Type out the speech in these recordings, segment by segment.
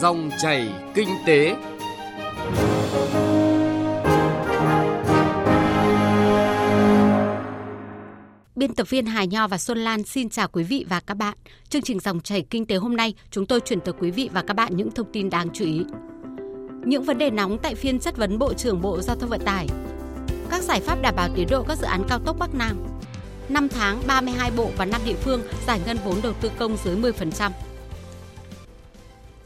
Dòng chảy kinh tế. Biên tập viên Hà Nho và Xuân Lan xin chào quý vị và các bạn. Chương trình dòng chảy kinh tế hôm nay, chúng tôi chuyển tới quý vị và các bạn những thông tin đáng chú ý. Những vấn đề nóng tại phiên chất vấn Bộ trưởng Bộ Giao thông Vận tải. Các giải pháp đảm bảo tiến độ các dự án cao tốc Bắc Nam. 5 tháng 32 bộ và 5 địa phương giải ngân vốn đầu tư công dưới 10%.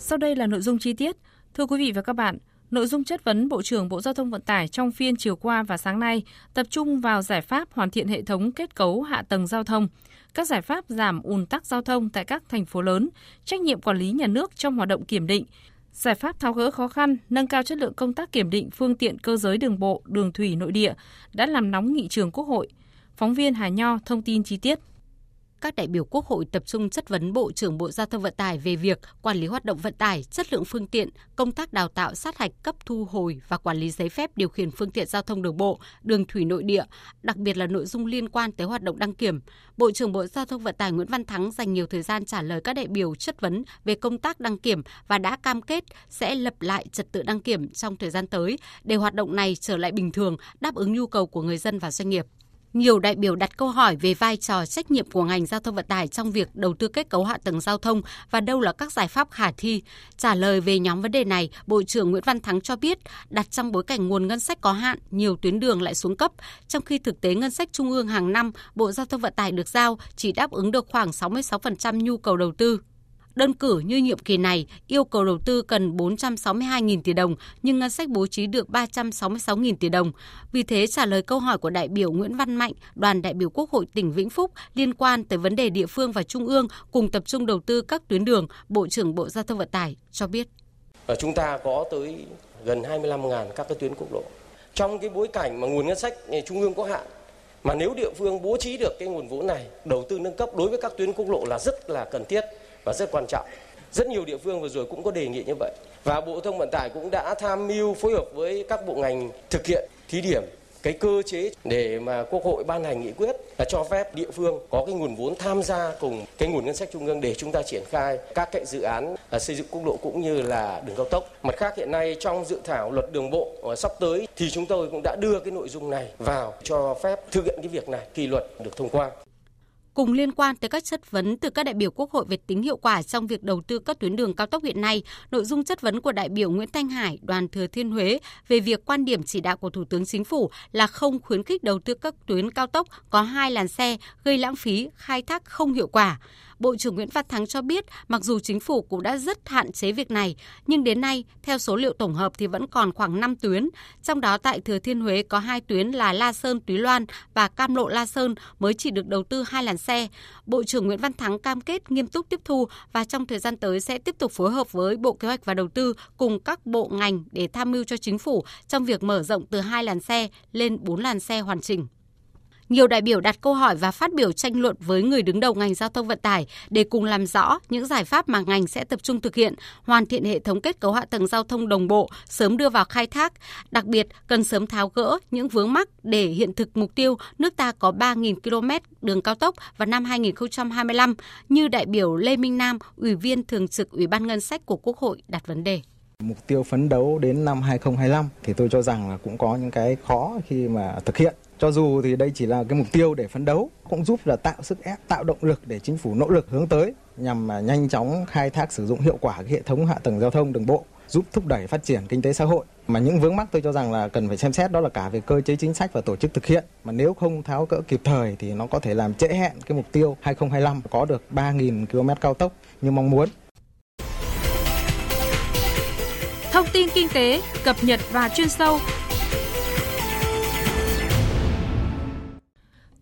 Sau đây là nội dung chi tiết. Thưa quý vị và các bạn, nội dung chất vấn Bộ trưởng Bộ Giao thông Vận tải trong phiên chiều qua và sáng nay tập trung vào giải pháp hoàn thiện hệ thống kết cấu hạ tầng giao thông, các giải pháp giảm ùn tắc giao thông tại các thành phố lớn, trách nhiệm quản lý nhà nước trong hoạt động kiểm định, giải pháp tháo gỡ khó khăn, nâng cao chất lượng công tác kiểm định phương tiện cơ giới đường bộ, đường thủy nội địa đã làm nóng nghị trường Quốc hội. Phóng viên Hà Nho thông tin chi tiết các đại biểu Quốc hội tập trung chất vấn Bộ trưởng Bộ Giao thông Vận tải về việc quản lý hoạt động vận tải, chất lượng phương tiện, công tác đào tạo sát hạch cấp thu hồi và quản lý giấy phép điều khiển phương tiện giao thông đường bộ, đường thủy nội địa, đặc biệt là nội dung liên quan tới hoạt động đăng kiểm. Bộ trưởng Bộ Giao thông Vận tải Nguyễn Văn Thắng dành nhiều thời gian trả lời các đại biểu chất vấn về công tác đăng kiểm và đã cam kết sẽ lập lại trật tự đăng kiểm trong thời gian tới để hoạt động này trở lại bình thường, đáp ứng nhu cầu của người dân và doanh nghiệp. Nhiều đại biểu đặt câu hỏi về vai trò trách nhiệm của ngành giao thông vận tải trong việc đầu tư kết cấu hạ tầng giao thông và đâu là các giải pháp khả thi. Trả lời về nhóm vấn đề này, Bộ trưởng Nguyễn Văn Thắng cho biết, đặt trong bối cảnh nguồn ngân sách có hạn, nhiều tuyến đường lại xuống cấp, trong khi thực tế ngân sách trung ương hàng năm, Bộ Giao thông Vận tải được giao chỉ đáp ứng được khoảng 66% nhu cầu đầu tư. Đơn cử như nhiệm kỳ này yêu cầu đầu tư cần 462.000 tỷ đồng nhưng ngân sách bố trí được 366.000 tỷ đồng. Vì thế trả lời câu hỏi của đại biểu Nguyễn Văn Mạnh, đoàn đại biểu Quốc hội tỉnh Vĩnh Phúc liên quan tới vấn đề địa phương và trung ương cùng tập trung đầu tư các tuyến đường, Bộ trưởng Bộ Giao thông Vận tải cho biết. Và chúng ta có tới gần 25.000 các cái tuyến quốc lộ. Trong cái bối cảnh mà nguồn ngân sách trung ương có hạn mà nếu địa phương bố trí được cái nguồn vốn này đầu tư nâng cấp đối với các tuyến quốc lộ là rất là cần thiết và rất quan trọng. Rất nhiều địa phương vừa rồi cũng có đề nghị như vậy. Và Bộ Thông Vận tải cũng đã tham mưu phối hợp với các bộ ngành thực hiện thí điểm cái cơ chế để mà Quốc hội ban hành nghị quyết là cho phép địa phương có cái nguồn vốn tham gia cùng cái nguồn ngân sách trung ương để chúng ta triển khai các cái dự án à, xây dựng quốc lộ cũng như là đường cao tốc. Mặt khác hiện nay trong dự thảo luật đường bộ à, sắp tới thì chúng tôi cũng đã đưa cái nội dung này vào cho phép thực hiện cái việc này khi luật được thông qua. Cùng liên quan tới các chất vấn từ các đại biểu Quốc hội về tính hiệu quả trong việc đầu tư các tuyến đường cao tốc hiện nay, nội dung chất vấn của đại biểu Nguyễn Thanh Hải, đoàn Thừa Thiên Huế về việc quan điểm chỉ đạo của Thủ tướng Chính phủ là không khuyến khích đầu tư các tuyến cao tốc có hai làn xe gây lãng phí, khai thác không hiệu quả. Bộ trưởng Nguyễn Văn Thắng cho biết, mặc dù chính phủ cũng đã rất hạn chế việc này, nhưng đến nay, theo số liệu tổng hợp thì vẫn còn khoảng 5 tuyến, trong đó tại Thừa Thiên Huế có hai tuyến là La Sơn Túy Loan và Cam Lộ La Sơn mới chỉ được đầu tư hai làn xe. Bộ trưởng Nguyễn Văn Thắng cam kết nghiêm túc tiếp thu và trong thời gian tới sẽ tiếp tục phối hợp với Bộ Kế hoạch và Đầu tư cùng các bộ ngành để tham mưu cho chính phủ trong việc mở rộng từ hai làn xe lên bốn làn xe hoàn chỉnh. Nhiều đại biểu đặt câu hỏi và phát biểu tranh luận với người đứng đầu ngành giao thông vận tải để cùng làm rõ những giải pháp mà ngành sẽ tập trung thực hiện, hoàn thiện hệ thống kết cấu hạ tầng giao thông đồng bộ, sớm đưa vào khai thác. Đặc biệt, cần sớm tháo gỡ những vướng mắc để hiện thực mục tiêu nước ta có 3.000 km đường cao tốc vào năm 2025, như đại biểu Lê Minh Nam, Ủy viên Thường trực Ủy ban Ngân sách của Quốc hội đặt vấn đề. Mục tiêu phấn đấu đến năm 2025 thì tôi cho rằng là cũng có những cái khó khi mà thực hiện cho dù thì đây chỉ là cái mục tiêu để phấn đấu, cũng giúp là tạo sức ép, tạo động lực để chính phủ nỗ lực hướng tới nhằm mà nhanh chóng khai thác sử dụng hiệu quả cái hệ thống hạ tầng giao thông đường bộ giúp thúc đẩy phát triển kinh tế xã hội. Mà những vướng mắc tôi cho rằng là cần phải xem xét đó là cả về cơ chế chính sách và tổ chức thực hiện. Mà nếu không tháo cỡ kịp thời thì nó có thể làm trễ hẹn cái mục tiêu 2025 có được 3.000 km cao tốc như mong muốn. Thông tin kinh tế, cập nhật và chuyên sâu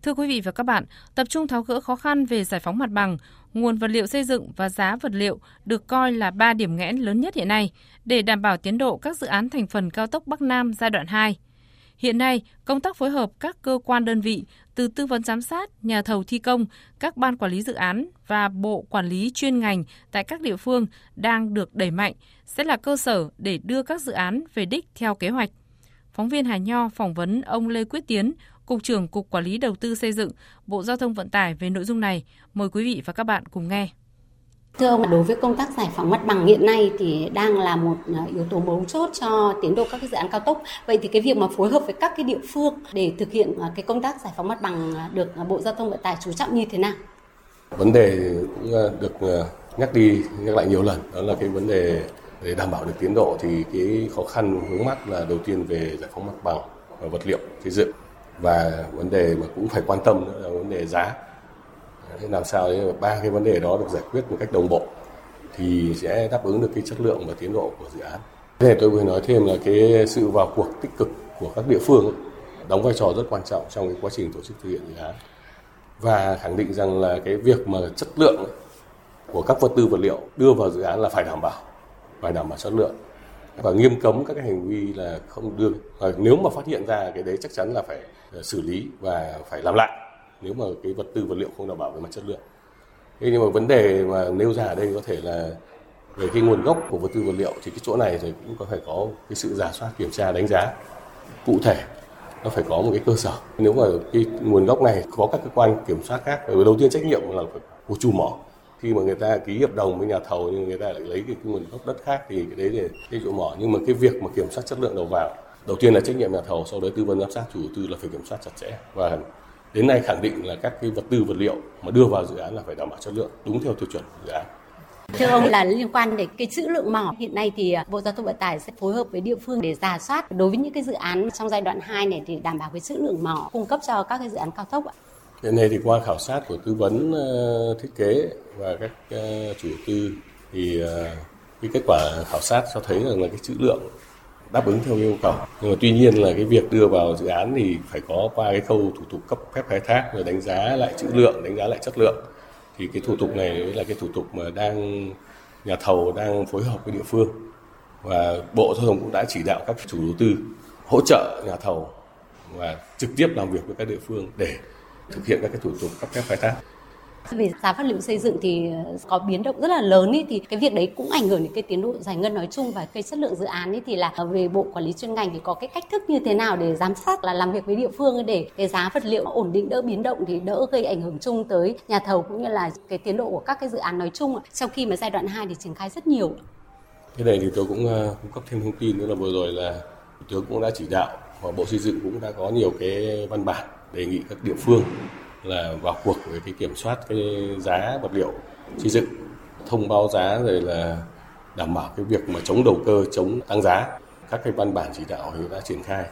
Thưa quý vị và các bạn, tập trung tháo gỡ khó khăn về giải phóng mặt bằng, nguồn vật liệu xây dựng và giá vật liệu được coi là ba điểm nghẽn lớn nhất hiện nay để đảm bảo tiến độ các dự án thành phần cao tốc Bắc Nam giai đoạn 2. Hiện nay, công tác phối hợp các cơ quan đơn vị từ tư vấn giám sát, nhà thầu thi công, các ban quản lý dự án và bộ quản lý chuyên ngành tại các địa phương đang được đẩy mạnh sẽ là cơ sở để đưa các dự án về đích theo kế hoạch. Phóng viên Hà Nho phỏng vấn ông Lê Quyết Tiến, Cục trưởng Cục Quản lý Đầu tư xây dựng, Bộ Giao thông Vận tải về nội dung này. Mời quý vị và các bạn cùng nghe. Thưa ông, đối với công tác giải phóng mặt bằng hiện nay thì đang là một à, yếu tố mấu chốt cho tiến độ các cái dự án cao tốc. Vậy thì cái việc mà phối hợp với các cái địa phương để thực hiện à, cái công tác giải phóng mặt bằng à, được Bộ Giao thông Vận tải chú trọng như thế nào? Vấn đề cũng được nhắc đi nhắc lại nhiều lần đó là cái vấn đề để đảm bảo được tiến độ thì cái khó khăn vướng mắt là đầu tiên về giải phóng mặt bằng và vật liệu xây dựng và vấn đề mà cũng phải quan tâm nữa là vấn đề giá. Thế làm sao để ba cái vấn đề đó được giải quyết một cách đồng bộ thì sẽ đáp ứng được cái chất lượng và tiến độ của dự án. Thế tôi vừa nói thêm là cái sự vào cuộc tích cực của các địa phương ấy, đóng vai trò rất quan trọng trong cái quá trình tổ chức thực hiện dự án. Và khẳng định rằng là cái việc mà chất lượng ấy, của các vật tư vật liệu đưa vào dự án là phải đảm bảo phải đảm bảo chất lượng. Và nghiêm cấm các cái hành vi là không đưa. Và nếu mà phát hiện ra cái đấy chắc chắn là phải Ờ, xử lý và phải làm lại nếu mà cái vật tư vật liệu không đảm bảo về mặt chất lượng. Thế nhưng mà vấn đề mà nêu ra ở đây có thể là về cái nguồn gốc của vật tư vật liệu thì cái chỗ này thì cũng có phải có cái sự giả soát kiểm tra đánh giá. Cụ thể nó phải có một cái cơ sở. Nếu mà cái nguồn gốc này có các cơ quan kiểm soát khác đầu tiên trách nhiệm là của chủ mỏ. Khi mà người ta ký hợp đồng với nhà thầu nhưng người ta lại lấy cái, cái nguồn gốc đất khác thì cái đấy thì cái chỗ mỏ. Nhưng mà cái việc mà kiểm soát chất lượng đầu vào đầu tiên là trách nhiệm nhà thầu sau đó tư vấn giám sát chủ đầu tư là phải kiểm soát chặt chẽ và đến nay khẳng định là các cái vật tư vật liệu mà đưa vào dự án là phải đảm bảo chất lượng đúng theo tiêu chuẩn dự án Thưa ông là liên quan đến cái trữ lượng mỏ hiện nay thì à, Bộ Giao thông Vận tải sẽ phối hợp với địa phương để giả soát đối với những cái dự án trong giai đoạn 2 này thì đảm bảo cái trữ lượng mỏ cung cấp cho các cái dự án cao tốc ạ. Hiện nay thì qua khảo sát của tư vấn uh, thiết kế và các uh, chủ đầu tư thì uh, cái kết quả khảo sát cho thấy rằng là cái trữ lượng đáp ứng theo yêu cầu. Nhưng mà tuy nhiên là cái việc đưa vào dự án thì phải có qua cái khâu thủ tục cấp phép khai thác rồi đánh giá lại trữ lượng, đánh giá lại chất lượng. Thì cái thủ tục này là cái thủ tục mà đang, nhà thầu đang phối hợp với địa phương. Và bộ giao thông cũng đã chỉ đạo các chủ đầu tư hỗ trợ nhà thầu và trực tiếp làm việc với các địa phương để thực hiện các cái thủ tục cấp phép khai thác về giá vật liệu xây dựng thì ờ, có biến động rất là lớn ý, thì cái việc đấy cũng ảnh hưởng đến cái tiến độ giải ngân nói chung và cái chất lượng dự án ý, thì là ờ, về bộ quản lý chuyên ngành thì có cái cách thức như thế nào để giám sát là làm việc với địa phương để cái giá vật liệu ổn định đỡ biến động thì đỡ gây ảnh hưởng chung tới nhà thầu cũng như là cái tiến độ của các cái dự án nói chung trong khi mà giai đoạn 2 thì triển khai rất nhiều. Cái này thì tôi cũng ờ, cung cấp thêm thông tin nữa là vừa rồi là thủ tướng cũng đã chỉ đạo và bộ xây dựng cũng đã có nhiều cái văn bản đề nghị các địa phương là vào cuộc với cái kiểm soát cái giá vật liệu xây dựng thông báo giá rồi là đảm bảo cái việc mà chống đầu cơ chống tăng giá. Các cái văn bản chỉ đạo thì đã triển khai.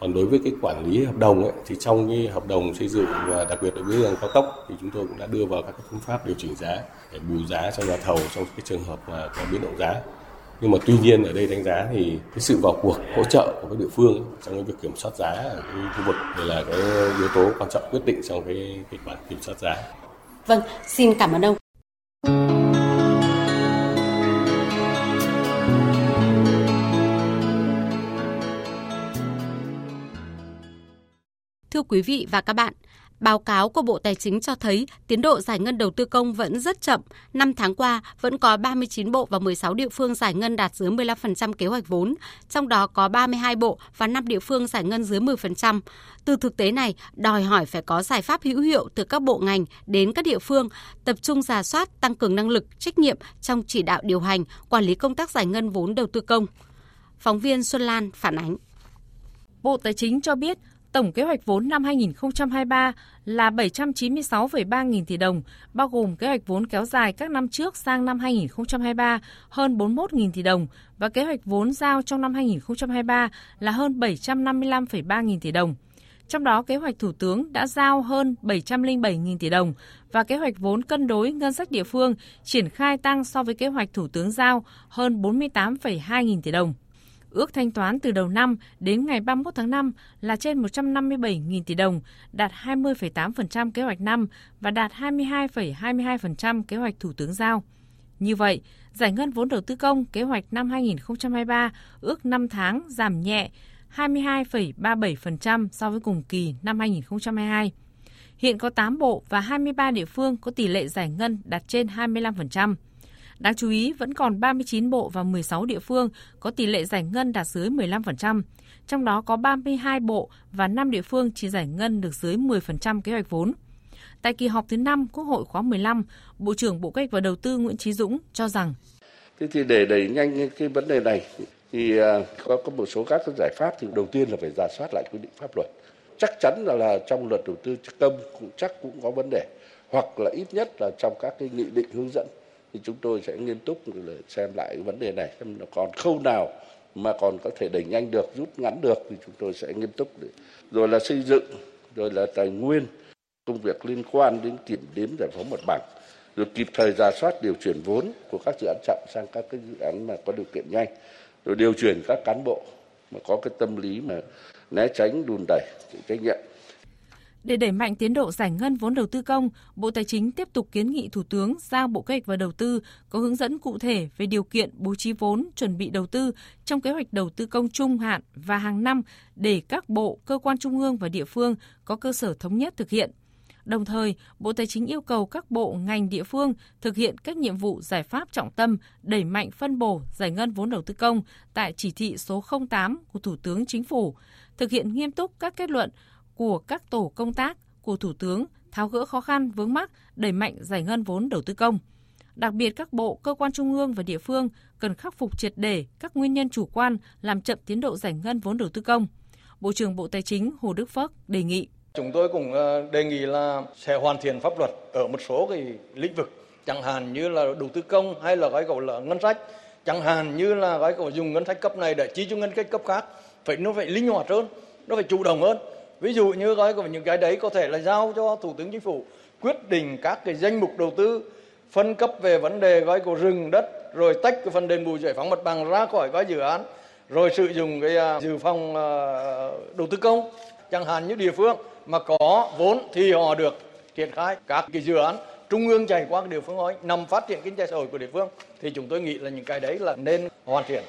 Còn đối với cái quản lý hợp đồng ấy, thì trong cái hợp đồng xây dựng và đặc biệt là với đường cao tốc thì chúng tôi cũng đã đưa vào các phương pháp điều chỉnh giá để bù giá cho nhà thầu trong cái trường hợp mà có biến động giá nhưng mà tuy nhiên ở đây đánh giá thì cái sự vào cuộc hỗ trợ của các địa phương trong cái việc kiểm soát giá ở cái khu vực là cái yếu tố quan trọng quyết định trong cái kịch bản kiểm soát giá. Vâng, xin cảm ơn ông. Thưa quý vị và các bạn, Báo cáo của Bộ Tài chính cho thấy tiến độ giải ngân đầu tư công vẫn rất chậm. Năm tháng qua, vẫn có 39 bộ và 16 địa phương giải ngân đạt dưới 15% kế hoạch vốn, trong đó có 32 bộ và 5 địa phương giải ngân dưới 10%. Từ thực tế này, đòi hỏi phải có giải pháp hữu hiệu từ các bộ ngành đến các địa phương, tập trung giả soát, tăng cường năng lực, trách nhiệm trong chỉ đạo điều hành, quản lý công tác giải ngân vốn đầu tư công. Phóng viên Xuân Lan phản ánh. Bộ Tài chính cho biết, Tổng kế hoạch vốn năm 2023 là 796,3 nghìn tỷ đồng, bao gồm kế hoạch vốn kéo dài các năm trước sang năm 2023 hơn 41 nghìn tỷ đồng và kế hoạch vốn giao trong năm 2023 là hơn 755,3 nghìn tỷ đồng. Trong đó, kế hoạch Thủ tướng đã giao hơn 707.000 tỷ đồng và kế hoạch vốn cân đối ngân sách địa phương triển khai tăng so với kế hoạch Thủ tướng giao hơn 48,2 nghìn tỷ đồng. Ước thanh toán từ đầu năm đến ngày 31 tháng 5 là trên 157.000 tỷ đồng, đạt 20,8% kế hoạch năm và đạt 22,22% kế hoạch Thủ tướng giao. Như vậy, giải ngân vốn đầu tư công kế hoạch năm 2023 ước 5 tháng giảm nhẹ 22,37% so với cùng kỳ năm 2022. Hiện có 8 bộ và 23 địa phương có tỷ lệ giải ngân đạt trên 25%. Đáng chú ý, vẫn còn 39 bộ và 16 địa phương có tỷ lệ giải ngân đạt dưới 15%, trong đó có 32 bộ và 5 địa phương chỉ giải ngân được dưới 10% kế hoạch vốn. Tại kỳ họp thứ 5 Quốc hội khóa 15, Bộ trưởng Bộ Kế hoạch và Đầu tư Nguyễn Chí Dũng cho rằng Thế thì để đẩy nhanh cái vấn đề này thì à, có có một số các giải pháp thì đầu tiên là phải giả soát lại quy định pháp luật. Chắc chắn là là trong luật đầu tư công cũng chắc cũng có vấn đề hoặc là ít nhất là trong các cái nghị định hướng dẫn thì chúng tôi sẽ nghiêm túc xem lại cái vấn đề này, xem nó còn khâu nào mà còn có thể đẩy nhanh được, rút ngắn được thì chúng tôi sẽ nghiêm túc để rồi là xây dựng, rồi là tài nguyên, công việc liên quan đến kiểm đếm giải phóng mặt bằng, rồi kịp thời giả soát điều chuyển vốn của các dự án chậm sang các cái dự án mà có điều kiện nhanh, rồi điều chuyển các cán bộ mà có cái tâm lý mà né tránh đùn đẩy chịu trách nhiệm để đẩy mạnh tiến độ giải ngân vốn đầu tư công, Bộ Tài chính tiếp tục kiến nghị Thủ tướng giao Bộ Kế hoạch và Đầu tư có hướng dẫn cụ thể về điều kiện bố trí vốn chuẩn bị đầu tư trong kế hoạch đầu tư công trung hạn và hàng năm để các bộ, cơ quan trung ương và địa phương có cơ sở thống nhất thực hiện. Đồng thời, Bộ Tài chính yêu cầu các bộ, ngành địa phương thực hiện các nhiệm vụ giải pháp trọng tâm đẩy mạnh phân bổ giải ngân vốn đầu tư công tại chỉ thị số 08 của Thủ tướng Chính phủ, thực hiện nghiêm túc các kết luận của các tổ công tác của Thủ tướng tháo gỡ khó khăn vướng mắc, đẩy mạnh giải ngân vốn đầu tư công. Đặc biệt các bộ, cơ quan trung ương và địa phương cần khắc phục triệt để các nguyên nhân chủ quan làm chậm tiến độ giải ngân vốn đầu tư công. Bộ trưởng Bộ Tài chính Hồ Đức Phước đề nghị Chúng tôi cũng ờ, đề nghị là sẽ hoàn thiện pháp luật ở một số cái lĩnh vực, chẳng hạn như là đầu tư công hay là gói gọi là ngân sách, chẳng hạn như là gói gọi dùng ngân sách cấp này để chi cho ngân sách cấp khác, phải nó phải linh hoạt hơn, nó phải chủ động hơn ví dụ như gói của những cái đấy có thể là giao cho thủ tướng chính phủ quyết định các cái danh mục đầu tư phân cấp về vấn đề gói của rừng đất rồi tách cái phần đền bù giải phóng mặt bằng ra khỏi gói dự án rồi sử dụng cái uh, dự phòng uh, đầu tư công chẳng hạn như địa phương mà có vốn thì họ được triển khai các cái dự án trung ương chạy qua địa phương ấy nằm phát triển kinh tế xã hội của địa phương thì chúng tôi nghĩ là những cái đấy là nên hoàn thiện.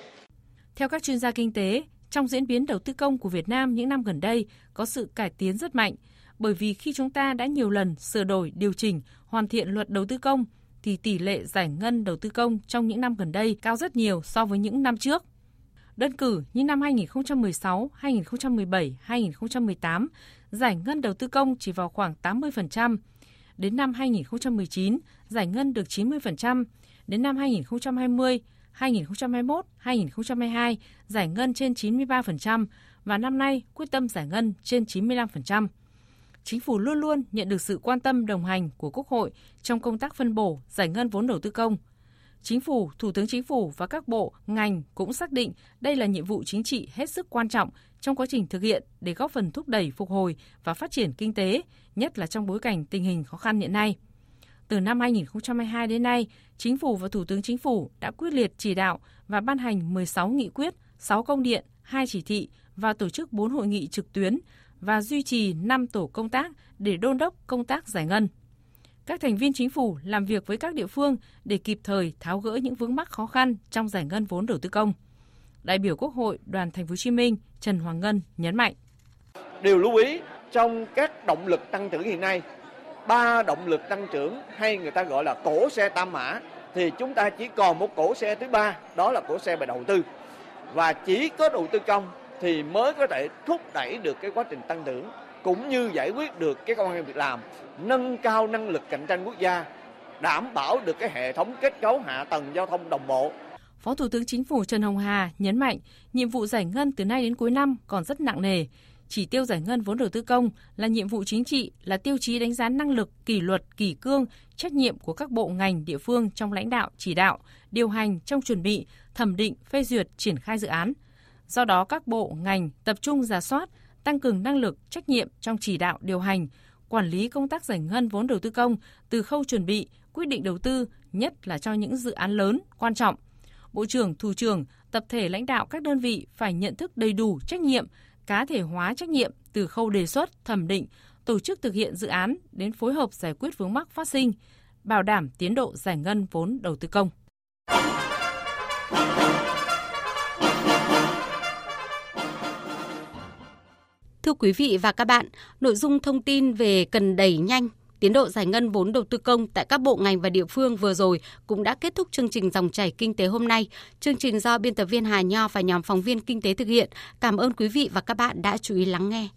Theo các chuyên gia kinh tế, trong diễn biến đầu tư công của Việt Nam những năm gần đây có sự cải tiến rất mạnh, bởi vì khi chúng ta đã nhiều lần sửa đổi, điều chỉnh, hoàn thiện luật đầu tư công thì tỷ lệ giải ngân đầu tư công trong những năm gần đây cao rất nhiều so với những năm trước. Đơn cử như năm 2016, 2017, 2018, giải ngân đầu tư công chỉ vào khoảng 80%. Đến năm 2019, giải ngân được 90%. Đến năm 2020, 2021, 2022 giải ngân trên 93% và năm nay quyết tâm giải ngân trên 95%. Chính phủ luôn luôn nhận được sự quan tâm đồng hành của Quốc hội trong công tác phân bổ giải ngân vốn đầu tư công. Chính phủ, Thủ tướng Chính phủ và các bộ, ngành cũng xác định đây là nhiệm vụ chính trị hết sức quan trọng trong quá trình thực hiện để góp phần thúc đẩy phục hồi và phát triển kinh tế, nhất là trong bối cảnh tình hình khó khăn hiện nay. Từ năm 2022 đến nay, Chính phủ và Thủ tướng Chính phủ đã quyết liệt chỉ đạo và ban hành 16 nghị quyết, 6 công điện, 2 chỉ thị và tổ chức 4 hội nghị trực tuyến và duy trì 5 tổ công tác để đôn đốc công tác giải ngân. Các thành viên chính phủ làm việc với các địa phương để kịp thời tháo gỡ những vướng mắc khó khăn trong giải ngân vốn đầu tư công. Đại biểu Quốc hội Đoàn Thành phố Hồ Chí Minh Trần Hoàng Ngân nhấn mạnh: Điều lưu ý trong các động lực tăng trưởng hiện nay ba động lực tăng trưởng hay người ta gọi là cổ xe tam mã thì chúng ta chỉ còn một cổ xe thứ ba đó là cổ xe về đầu tư. Và chỉ có đầu tư công thì mới có thể thúc đẩy được cái quá trình tăng trưởng cũng như giải quyết được cái công an việc làm nâng cao năng lực cạnh tranh quốc gia đảm bảo được cái hệ thống kết cấu hạ tầng giao thông đồng bộ. Phó Thủ tướng Chính phủ Trần Hồng Hà nhấn mạnh nhiệm vụ giải ngân từ nay đến cuối năm còn rất nặng nề, chỉ tiêu giải ngân vốn đầu tư công là nhiệm vụ chính trị, là tiêu chí đánh giá năng lực, kỷ luật, kỷ cương, trách nhiệm của các bộ ngành địa phương trong lãnh đạo, chỉ đạo, điều hành trong chuẩn bị, thẩm định, phê duyệt, triển khai dự án. Do đó các bộ ngành tập trung giả soát, tăng cường năng lực, trách nhiệm trong chỉ đạo, điều hành, quản lý công tác giải ngân vốn đầu tư công từ khâu chuẩn bị, quyết định đầu tư, nhất là cho những dự án lớn, quan trọng. Bộ trưởng, thủ trưởng, tập thể lãnh đạo các đơn vị phải nhận thức đầy đủ trách nhiệm, cá thể hóa trách nhiệm từ khâu đề xuất, thẩm định, tổ chức thực hiện dự án đến phối hợp giải quyết vướng mắc phát sinh, bảo đảm tiến độ giải ngân vốn đầu tư công. Thưa quý vị và các bạn, nội dung thông tin về cần đẩy nhanh tiến độ giải ngân vốn đầu tư công tại các bộ ngành và địa phương vừa rồi cũng đã kết thúc chương trình dòng chảy kinh tế hôm nay. Chương trình do biên tập viên Hà Nho và nhóm phóng viên kinh tế thực hiện. Cảm ơn quý vị và các bạn đã chú ý lắng nghe.